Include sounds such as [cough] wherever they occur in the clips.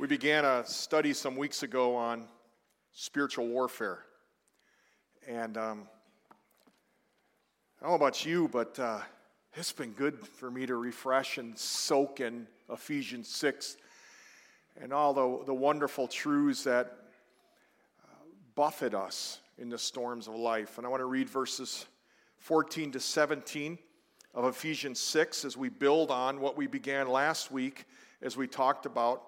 We began a study some weeks ago on spiritual warfare. And um, I don't know about you, but uh, it's been good for me to refresh and soak in Ephesians 6 and all the, the wonderful truths that uh, buffet us in the storms of life. And I want to read verses 14 to 17 of Ephesians 6 as we build on what we began last week as we talked about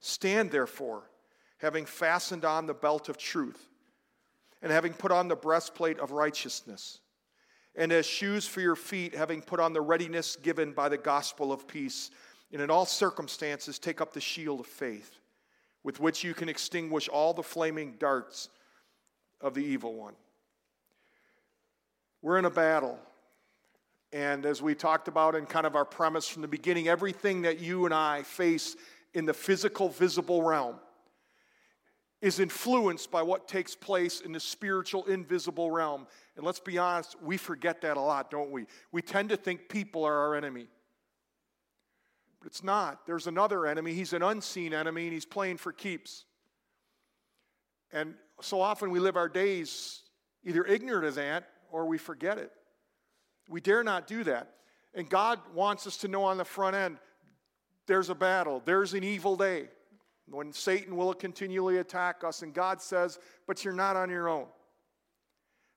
Stand therefore, having fastened on the belt of truth, and having put on the breastplate of righteousness, and as shoes for your feet, having put on the readiness given by the gospel of peace, and in all circumstances take up the shield of faith, with which you can extinguish all the flaming darts of the evil one. We're in a battle. And as we talked about in kind of our premise from the beginning, everything that you and I face in the physical, visible realm is influenced by what takes place in the spiritual, invisible realm. And let's be honest, we forget that a lot, don't we? We tend to think people are our enemy. But it's not. There's another enemy. He's an unseen enemy, and he's playing for keeps. And so often we live our days either ignorant of that or we forget it. We dare not do that. And God wants us to know on the front end there's a battle, there's an evil day when Satan will continually attack us. And God says, But you're not on your own.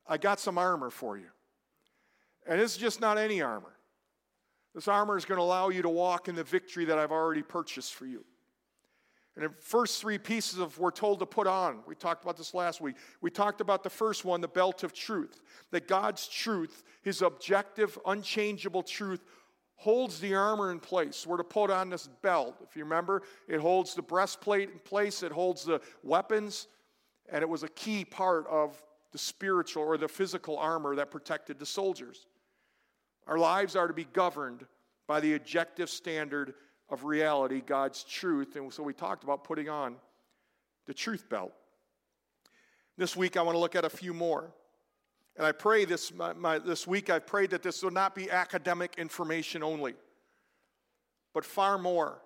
I got some armor for you. And it's just not any armor. This armor is going to allow you to walk in the victory that I've already purchased for you. And the first three pieces of we're told to put on. We talked about this last week. We talked about the first one, the belt of truth. That God's truth, his objective, unchangeable truth, holds the armor in place. We're to put on this belt. If you remember, it holds the breastplate in place, it holds the weapons, and it was a key part of the spiritual or the physical armor that protected the soldiers. Our lives are to be governed by the objective standard of reality, God's truth. And so we talked about putting on the truth belt. This week, I want to look at a few more. And I pray this, my, my, this week, I've prayed that this will not be academic information only, but far more.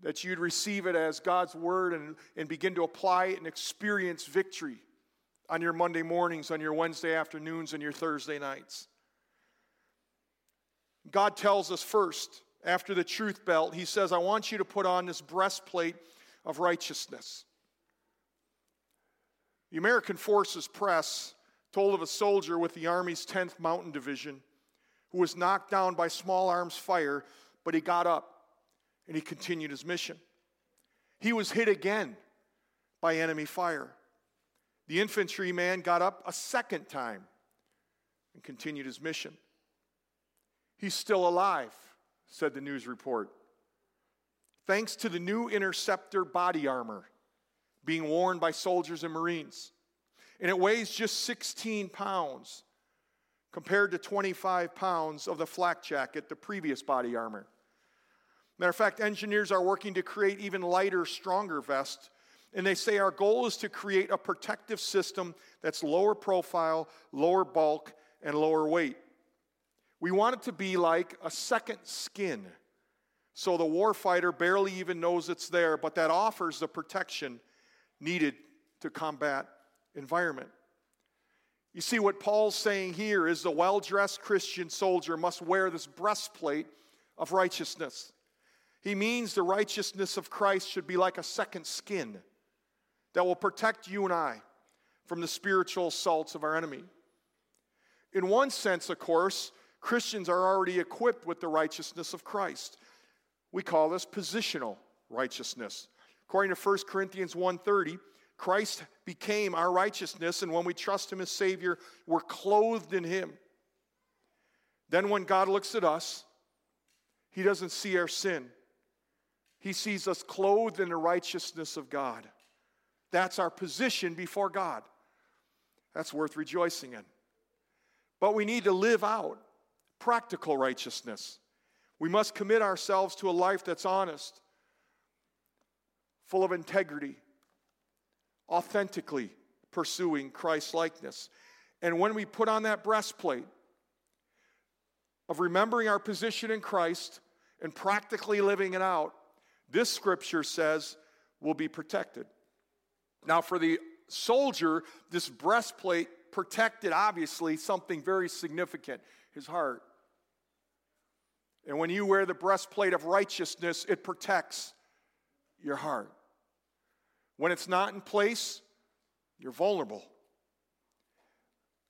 That you'd receive it as God's word and, and begin to apply it and experience victory on your Monday mornings, on your Wednesday afternoons, and your Thursday nights. God tells us first, after the truth belt, He says, I want you to put on this breastplate of righteousness. The American Forces Press told of a soldier with the Army's 10th Mountain Division who was knocked down by small arms fire, but he got up and he continued his mission. He was hit again by enemy fire. The infantryman got up a second time and continued his mission. He's still alive, said the news report. Thanks to the new interceptor body armor being worn by soldiers and Marines and it weighs just 16 pounds compared to 25 pounds of the flak jacket, the previous body armor. Matter of fact, engineers are working to create even lighter, stronger vests, and they say our goal is to create a protective system that's lower profile, lower bulk, and lower weight. We want it to be like a second skin. So the warfighter barely even knows it's there, but that offers the protection needed to combat environment. You see, what Paul's saying here is the well dressed Christian soldier must wear this breastplate of righteousness. He means the righteousness of Christ should be like a second skin that will protect you and I from the spiritual assaults of our enemy. In one sense, of course, Christians are already equipped with the righteousness of Christ. We call this positional righteousness. According to 1 Corinthians 1:30, Christ became our righteousness, and when we trust Him as Savior, we're clothed in Him. Then, when God looks at us, He doesn't see our sin, He sees us clothed in the righteousness of God. That's our position before God. That's worth rejoicing in. But we need to live out practical righteousness. We must commit ourselves to a life that's honest, full of integrity, authentically pursuing Christ likeness. And when we put on that breastplate of remembering our position in Christ and practically living it out, this scripture says we'll be protected. Now, for the soldier, this breastplate protected, obviously, something very significant his heart. And when you wear the breastplate of righteousness, it protects your heart. When it's not in place, you're vulnerable.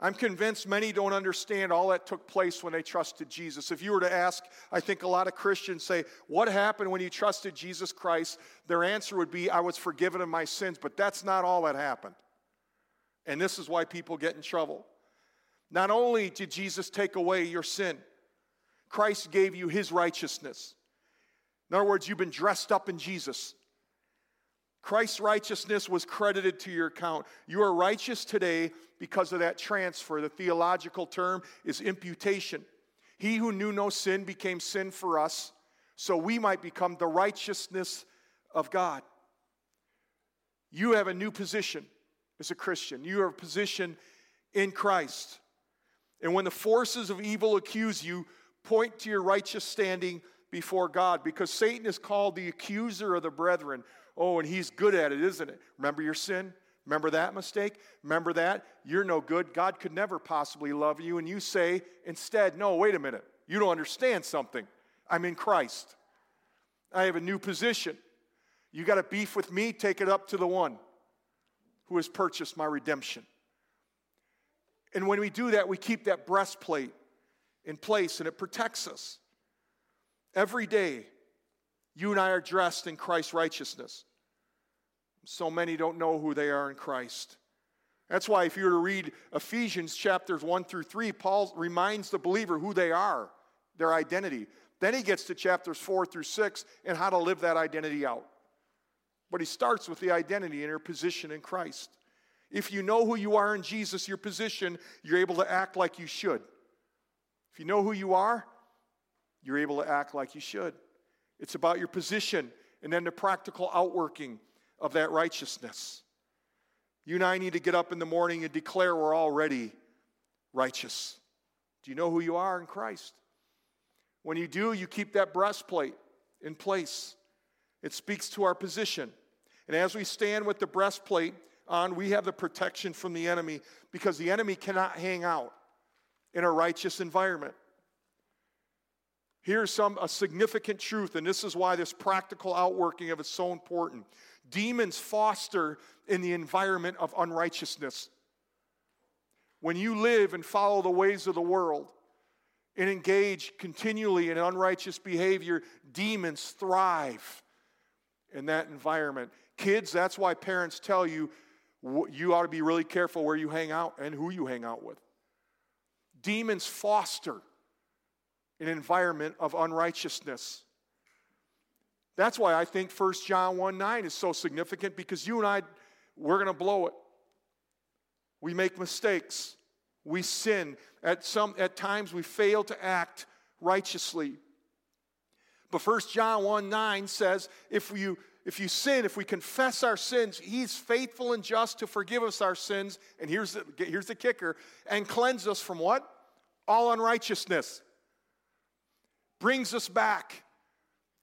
I'm convinced many don't understand all that took place when they trusted Jesus. If you were to ask, I think a lot of Christians say, What happened when you trusted Jesus Christ? Their answer would be, I was forgiven of my sins. But that's not all that happened. And this is why people get in trouble. Not only did Jesus take away your sin, Christ gave you his righteousness. In other words, you've been dressed up in Jesus. Christ's righteousness was credited to your account. You are righteous today because of that transfer. The theological term is imputation. He who knew no sin became sin for us, so we might become the righteousness of God. You have a new position as a Christian. You have a position in Christ. And when the forces of evil accuse you, point to your righteous standing before God because Satan is called the accuser of the brethren. Oh, and he's good at it, isn't it? Remember your sin? Remember that mistake? Remember that? You're no good. God could never possibly love you. And you say instead, no, wait a minute. You don't understand something. I'm in Christ. I have a new position. You got a beef with me? Take it up to the one who has purchased my redemption. And when we do that, we keep that breastplate in place and it protects us. Every day, you and I are dressed in Christ's righteousness. So many don't know who they are in Christ. That's why, if you were to read Ephesians chapters 1 through 3, Paul reminds the believer who they are, their identity. Then he gets to chapters 4 through 6 and how to live that identity out. But he starts with the identity and your position in Christ. If you know who you are in Jesus, your position, you're able to act like you should. If you know who you are, you're able to act like you should. It's about your position and then the practical outworking of that righteousness. You and I need to get up in the morning and declare we're already righteous. Do you know who you are in Christ? When you do, you keep that breastplate in place. It speaks to our position. And as we stand with the breastplate on, we have the protection from the enemy because the enemy cannot hang out in a righteous environment. Here's some a significant truth, and this is why this practical outworking of it is so important. Demons foster in the environment of unrighteousness. When you live and follow the ways of the world and engage continually in unrighteous behavior, demons thrive in that environment. Kids, that's why parents tell you you ought to be really careful where you hang out and who you hang out with. Demons foster an environment of unrighteousness. That's why I think 1 John 1 9 is so significant because you and I, we're going to blow it. We make mistakes. We sin. At, some, at times, we fail to act righteously. But 1 John 1 9 says, if you, if you sin, if we confess our sins, He's faithful and just to forgive us our sins. And here's the, here's the kicker and cleanse us from what? All unrighteousness brings us back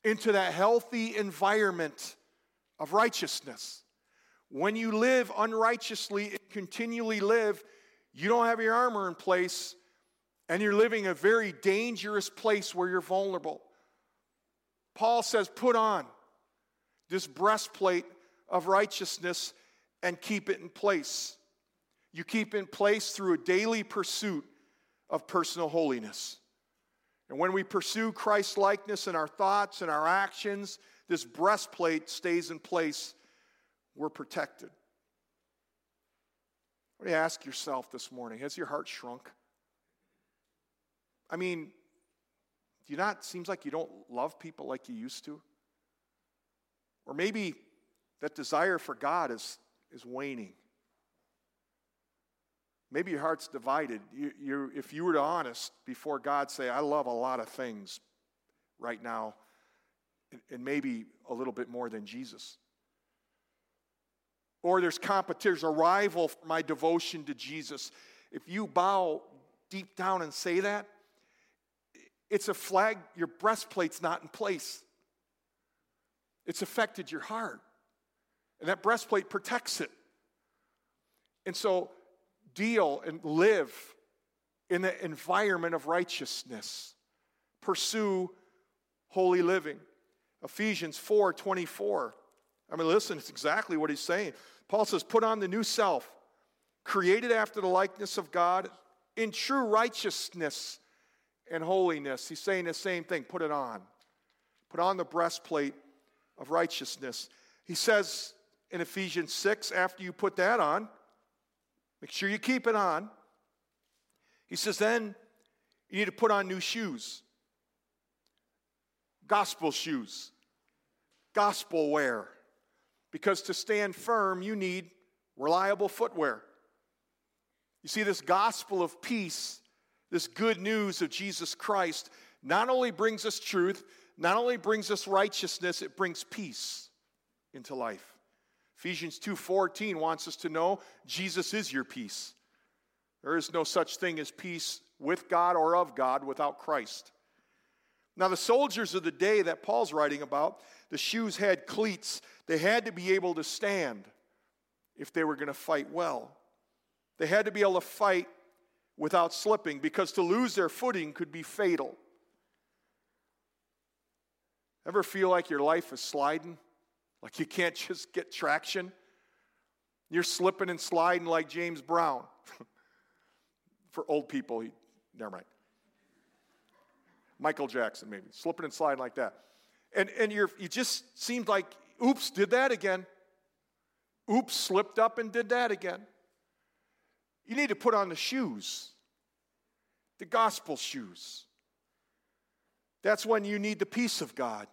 into that healthy environment of righteousness. When you live unrighteously and continually live, you don't have your armor in place and you're living a very dangerous place where you're vulnerable. Paul says, put on this breastplate of righteousness and keep it in place. You keep in place through a daily pursuit of personal holiness. And when we pursue Christ likeness in our thoughts and our actions, this breastplate stays in place. We're protected. What do you ask yourself this morning? Has your heart shrunk? I mean, do you not seems like you don't love people like you used to? Or maybe that desire for God is, is waning. Maybe your heart's divided. You, you, if you were to honest before God, say, I love a lot of things right now, and, maybe a little bit more than Jesus. Or there's competition, there's a rival for my devotion to Jesus. If you bow deep down and say that, it's a flag, your breastplate's not in place. It's affected your heart. And that breastplate protects it. And so deal and live in the environment of righteousness. Pursue holy living. Ephesians 4 24. I mean, listen, it's exactly what he's saying. Paul says, Put on the new self, created after the likeness of God in true righteousness and holiness. He's saying the same thing put it on. Put on the breastplate of righteousness. He says in Ephesians 6, after you put that on, make sure you keep it on. He says, then you need to put on new shoes gospel shoes, gospel wear. Because to stand firm, you need reliable footwear. You see, this gospel of peace, this good news of Jesus Christ, not only brings us truth, not only brings us righteousness, it brings peace into life. Ephesians 2:14 wants us to know Jesus is your peace. There is no such thing as peace with God or of God without Christ. Now, the soldiers of the day that Paul's writing about, the shoes had cleats. They had to be able to stand if they were going to fight well. They had to be able to fight without slipping because to lose their footing could be fatal. Ever feel like your life is sliding? Like you can't [laughs] just get traction? You're slipping and sliding like James Brown. [laughs] For old people, he, never mind. Michael Jackson, maybe, slipping and sliding like that. And, and you're, you just seemed like, oops, did that again. Oops, slipped up and did that again. You need to put on the shoes, the gospel shoes. That's when you need the peace of God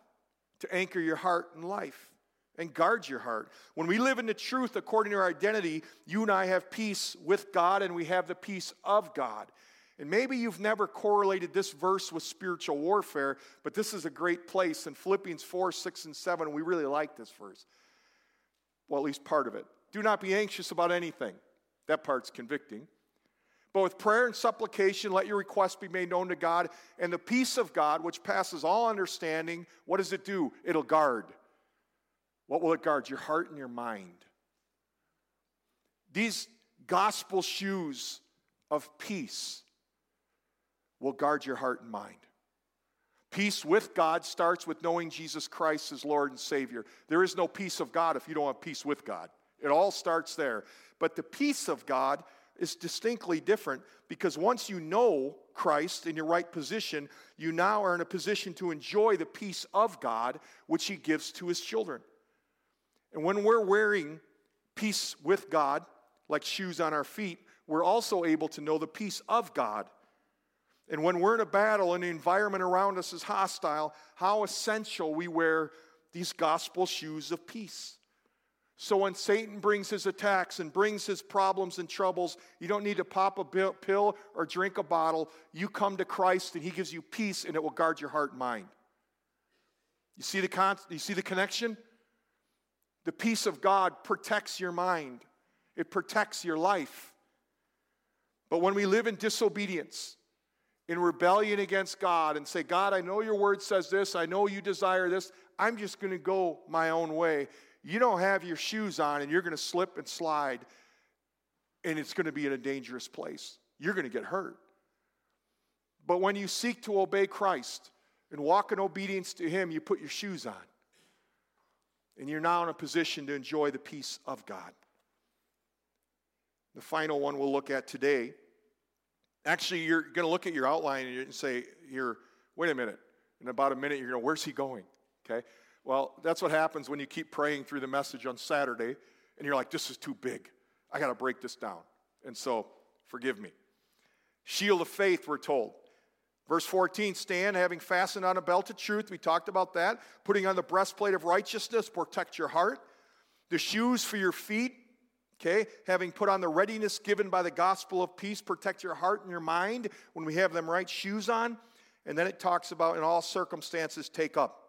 to anchor your heart and life and guard your heart. When we live in the truth according to our identity, you and I have peace with God and we have the peace of God. And maybe you've never correlated this verse with spiritual warfare, but this is a great place. In Philippians 4, 6, and 7, we really like this verse. Well, at least part of it. Do not be anxious about anything. That part's convicting. But with prayer and supplication, let your requests be made known to God. And the peace of God, which passes all understanding, what does it do? It'll guard. What will it guard? Your heart and your mind. These gospel shoes of peace will guard your heart and mind. Peace with God starts with knowing Jesus Christ as Lord and Savior. There is no peace of God if you don't have peace with God. It all starts there. But the peace of God is distinctly different because once you know Christ in your right position, you now are in a position to enjoy the peace of God, which He gives to His children. And when we're wearing peace with God, like shoes on our feet, we're also able to know the peace of God and when we're in a battle and the environment around us is hostile, how essential we wear these gospel shoes of peace. So when Satan brings his attacks and brings his problems and troubles, you don't need to pop a pill or drink a bottle. You come to Christ and he gives you peace and it will guard your heart and mind. You see the, con- you see the connection? The peace of God protects your mind, it protects your life. But when we live in disobedience, in rebellion against God and say, God, I know your word says this, I know you desire this, I'm just going to go my own way. You don't have your shoes on and you're going to slip and slide, and it's going to be in a dangerous place. You're going to get hurt. But when you seek to obey Christ and walk in obedience to Him, you put your shoes on. And you're now in a position to enjoy the peace of God. The final one we'll look at today Actually, you're going to look at your outline and say, here, wait a minute. In about a minute, you're going where's he going? Okay? Well, that's what happens when you keep praying through the message on Saturday and you're like, this is too big. I got to break this down. And so, forgive me. Shield of faith, we're told. Verse 14, stand having fastened on a belt of truth. We talked about that. Putting on the breastplate of righteousness, protect your heart. The shoes for your feet, okay? Having put on the readiness given by the gospel of peace, protect your heart and your mind when we have them right shoes on. And then it talks about in all circumstances, take up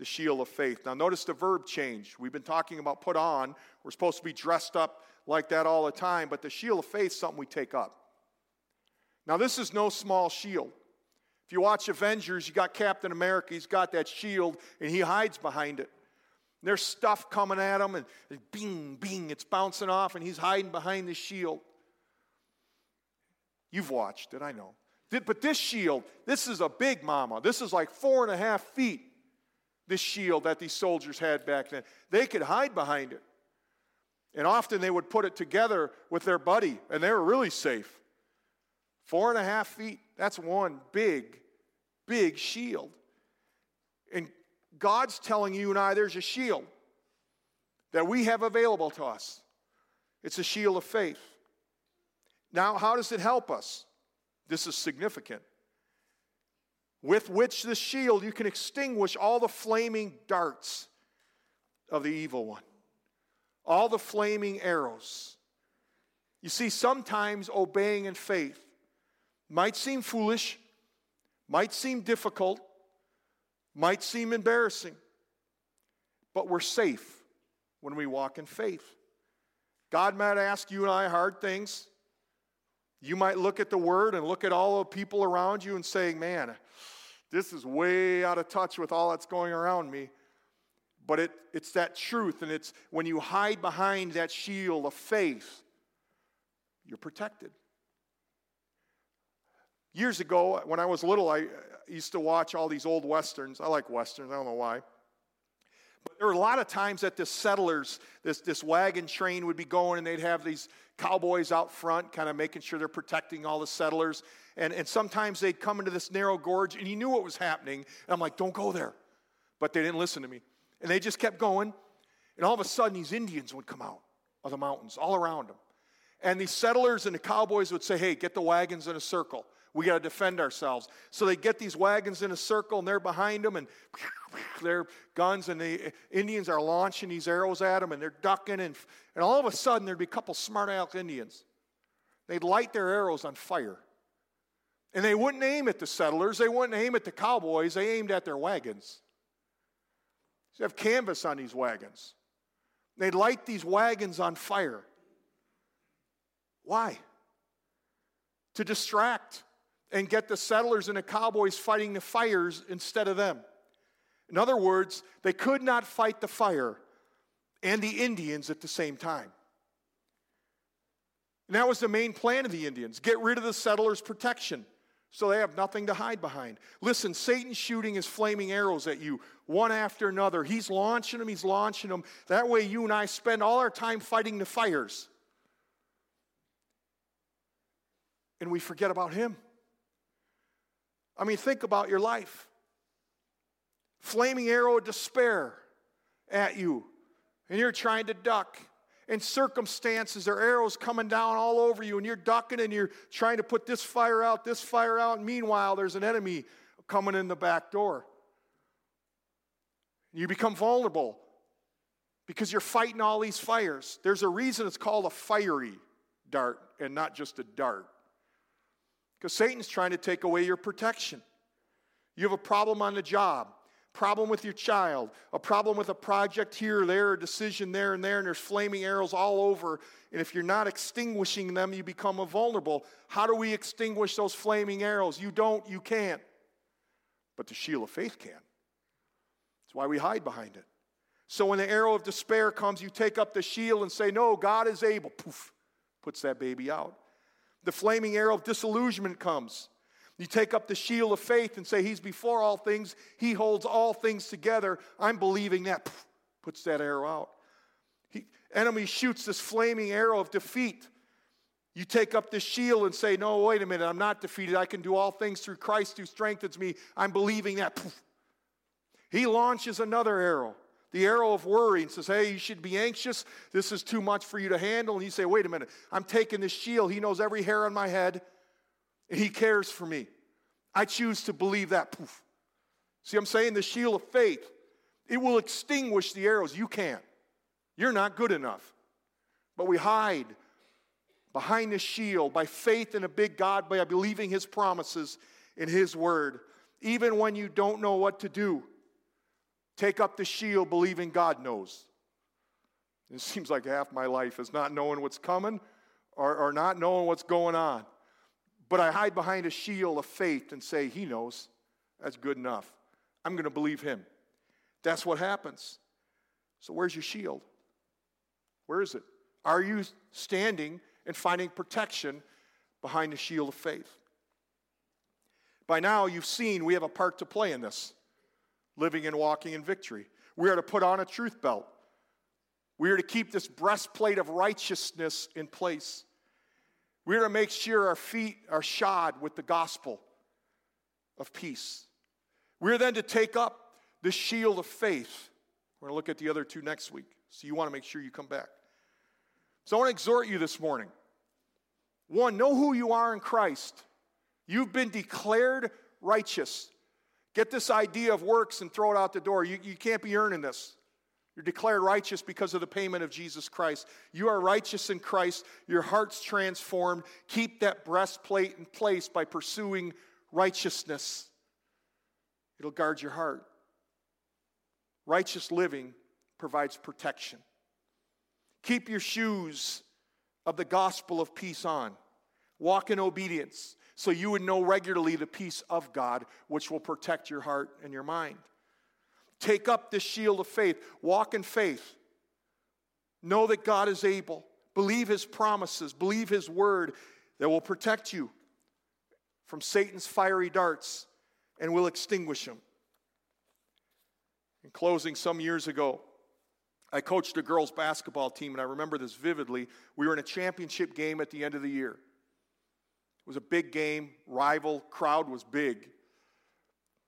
the shield of faith. Now, notice the verb change. We've been talking about put on. We're supposed to be dressed up like that all the time, but the shield of faith is something we take up. Now, this is no small shield. If you watch Avengers, you got Captain America, he's got that shield, and he hides behind it. And there's stuff coming at him, and bing, bing, it's bouncing off, and he's hiding behind the shield. You've watched it, I know. But this shield, this is a big mama. This is like four and a half feet, this shield that these soldiers had back then. They could hide behind it. And often they would put it together with their buddy, and they were really safe. Four and a half feet, that's one big, big shield. And God's telling you and I there's a shield that we have available to us. It's a shield of faith. Now, how does it help us? This is significant. With which the shield you can extinguish all the flaming darts of the evil one, all the flaming arrows. You see, sometimes obeying in faith might seem foolish, might seem difficult, might seem embarrassing, but we're safe when we walk in faith. God might ask you and I hard things. You might look at the word and look at all the people around you and saying, man, this is way out of touch with all that's going around me. But it, it's that truth, and it's when you hide behind that shield of faith, you're protected. Years ago, when I was little, I uh, used to watch all these old westerns. I like westerns, I don't know why. But there were a lot of times that the settlers, this, this wagon train would be going, and they'd have these cowboys out front, kind of making sure they're protecting all the settlers. And, and sometimes they'd come into this narrow gorge, and he knew what was happening. And I'm like, don't go there. But they didn't listen to me. And they just kept going. And all of a sudden, these Indians would come out of the mountains all around them. And these settlers and the cowboys would say, hey, get the wagons in a circle. We got to defend ourselves. So they get these wagons in a circle and they're behind them and [laughs] their guns and the Indians are launching these arrows at them and they're ducking and, and all of a sudden there'd be a couple smart aleck Indians. They'd light their arrows on fire. And they wouldn't aim at the settlers, they wouldn't aim at the cowboys, they aimed at their wagons. They have canvas on these wagons. They'd light these wagons on fire. Why? To distract and get the settlers and the cowboys fighting the fires instead of them. In other words, they could not fight the fire and the Indians at the same time. And that was the main plan of the Indians get rid of the settlers' protection so they have nothing to hide behind. Listen, Satan's shooting his flaming arrows at you one after another. He's launching them, he's launching them. That way, you and I spend all our time fighting the fires. And we forget about him. I mean, think about your life. Flaming arrow of despair at you, and you're trying to duck. And circumstances or arrows coming down all over you, and you're ducking and you're trying to put this fire out, this fire out. And meanwhile, there's an enemy coming in the back door. You become vulnerable because you're fighting all these fires. There's a reason it's called a fiery dart and not just a dart. Because Satan's trying to take away your protection. You have a problem on the job, problem with your child, a problem with a project here or there, a decision there and there, and there's flaming arrows all over. And if you're not extinguishing them, you become vulnerable. How do we extinguish those flaming arrows? You don't, you can't. But the shield of faith can. That's why we hide behind it. So when the arrow of despair comes, you take up the shield and say, No, God is able. Poof, puts that baby out the flaming arrow of disillusionment comes. You take up the shield of faith and say, He's before all things, He holds all things together. I'm believing that. Puts that arrow out. He, enemy shoots this flaming arrow of defeat. You take up the shield and say, No, wait a minute, I'm not defeated. I can do all things through Christ who strengthens me. I'm believing that. He launches another arrow the arrow of worry and says, Hey, you should be anxious. This is too much for you to handle. And you say, Wait a minute, I'm taking this shield. He knows every hair on my head, and He cares for me. I choose to believe that. Poof. See, I'm saying the shield of faith, it will extinguish the arrows. You can't. You're not good enough. But we hide behind the shield by faith in a big God, by believing His promises in His word. Even when you don't know what to do, take up the shield believing God knows. It seems like half my life is not knowing what's coming or, or not knowing what's going on. But I hide behind a shield of faith and say, He knows. That's good enough. I'm going to believe Him. That's what happens. So, where's your shield? Where is it? Are you standing and finding protection behind the shield of faith? By now, you've seen we have a part to play in this living and walking in victory. We are to put on a truth belt. We are to keep this breastplate of righteousness in place. We are to make sure our feet are shod with the gospel of peace. We are then to take up the shield of faith. We're going to look at the other two next week. So you want to make sure you come back. So I want to exhort you this morning. One, know who you are in Christ. You've been declared righteous. Get this idea of works and throw it out the door. You, you can't be earning this. You're declared righteous because of the payment of Jesus Christ. You are righteous in Christ. Your heart's transformed. Keep that breastplate in place by pursuing righteousness. It'll guard your heart. Righteous living provides protection. Keep your shoes of the gospel of peace on. Walk in obedience so you would know regularly the peace of God, which will protect your heart and your mind. Take up this shield of faith. Walk in faith. Know that God is able. Believe his promises. Believe his word that will protect you from Satan's fiery darts and will extinguish them. In closing, some years ago, I coached a girls' basketball team, and I remember this vividly. We were in a championship game at the end of the year. It was a big game, rival, crowd was big.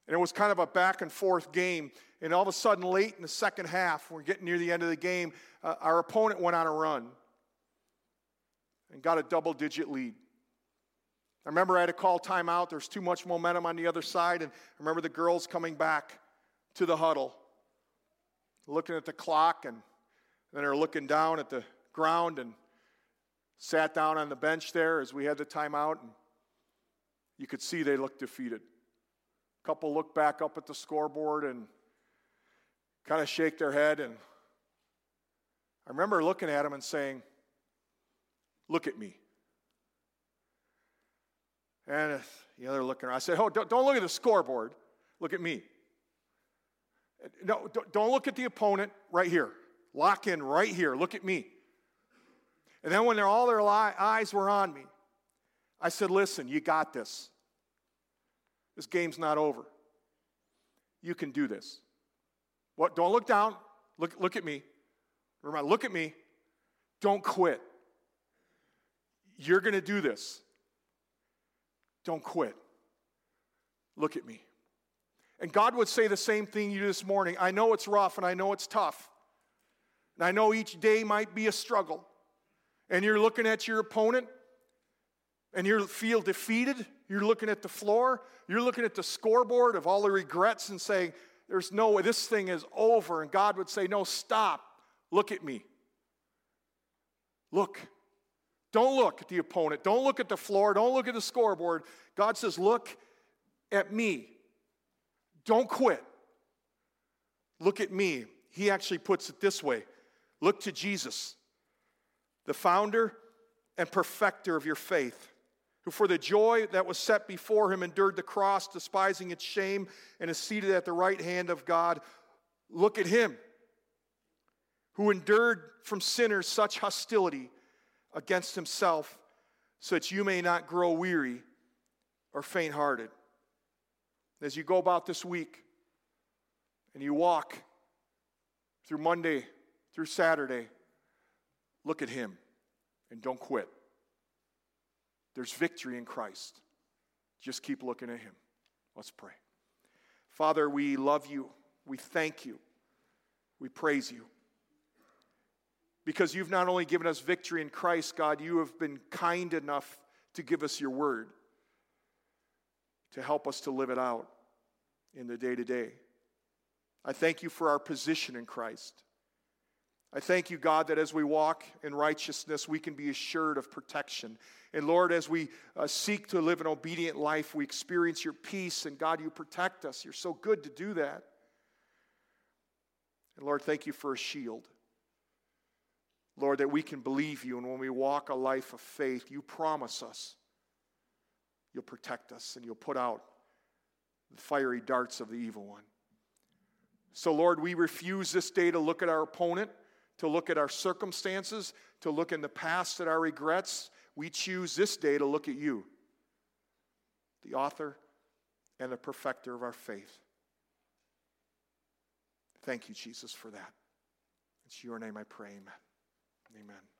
And it was kind of a back and forth game. And all of a sudden, late in the second half, we're getting near the end of the game, uh, our opponent went on a run and got a double digit lead. I remember I had to call timeout. There's too much momentum on the other side. And I remember the girls coming back to the huddle, looking at the clock, and then they're looking down at the ground and sat down on the bench there as we had the timeout. And you could see they looked defeated. A couple looked back up at the scoreboard and kind of shake their head. And I remember looking at them and saying, Look at me. And uh, the other looking around, I said, Oh, don't, don't look at the scoreboard. Look at me. Uh, no, don't look at the opponent right here. Lock in right here. Look at me. And then when all their eyes were on me, I said, Listen, you got this. This game's not over. You can do this. What? Don't look down. Look, look at me. Remember, look at me. Don't quit. You're going to do this. Don't quit. Look at me. And God would say the same thing to you this morning. I know it's rough and I know it's tough. And I know each day might be a struggle. And you're looking at your opponent and you feel defeated. You're looking at the floor. You're looking at the scoreboard of all the regrets and saying, There's no way this thing is over. And God would say, No, stop. Look at me. Look. Don't look at the opponent. Don't look at the floor. Don't look at the scoreboard. God says, Look at me. Don't quit. Look at me. He actually puts it this way look to Jesus, the founder and perfecter of your faith, who for the joy that was set before him endured the cross, despising its shame, and is seated at the right hand of God. Look at him, who endured from sinners such hostility against himself, so that you may not grow weary or faint hearted. As you go about this week and you walk through Monday through Saturday, look at Him and don't quit. There's victory in Christ. Just keep looking at Him. Let's pray. Father, we love you. We thank you. We praise you. Because you've not only given us victory in Christ, God, you have been kind enough to give us your word to help us to live it out in the day to day. I thank you for our position in Christ. I thank you, God, that as we walk in righteousness, we can be assured of protection. And Lord, as we uh, seek to live an obedient life, we experience your peace, and God, you protect us. You're so good to do that. And Lord, thank you for a shield. Lord, that we can believe you, and when we walk a life of faith, you promise us you'll protect us and you'll put out the fiery darts of the evil one. So, Lord, we refuse this day to look at our opponent, to look at our circumstances, to look in the past at our regrets. We choose this day to look at you, the author and the perfecter of our faith. Thank you, Jesus, for that. It's your name I pray. Amen. Amen.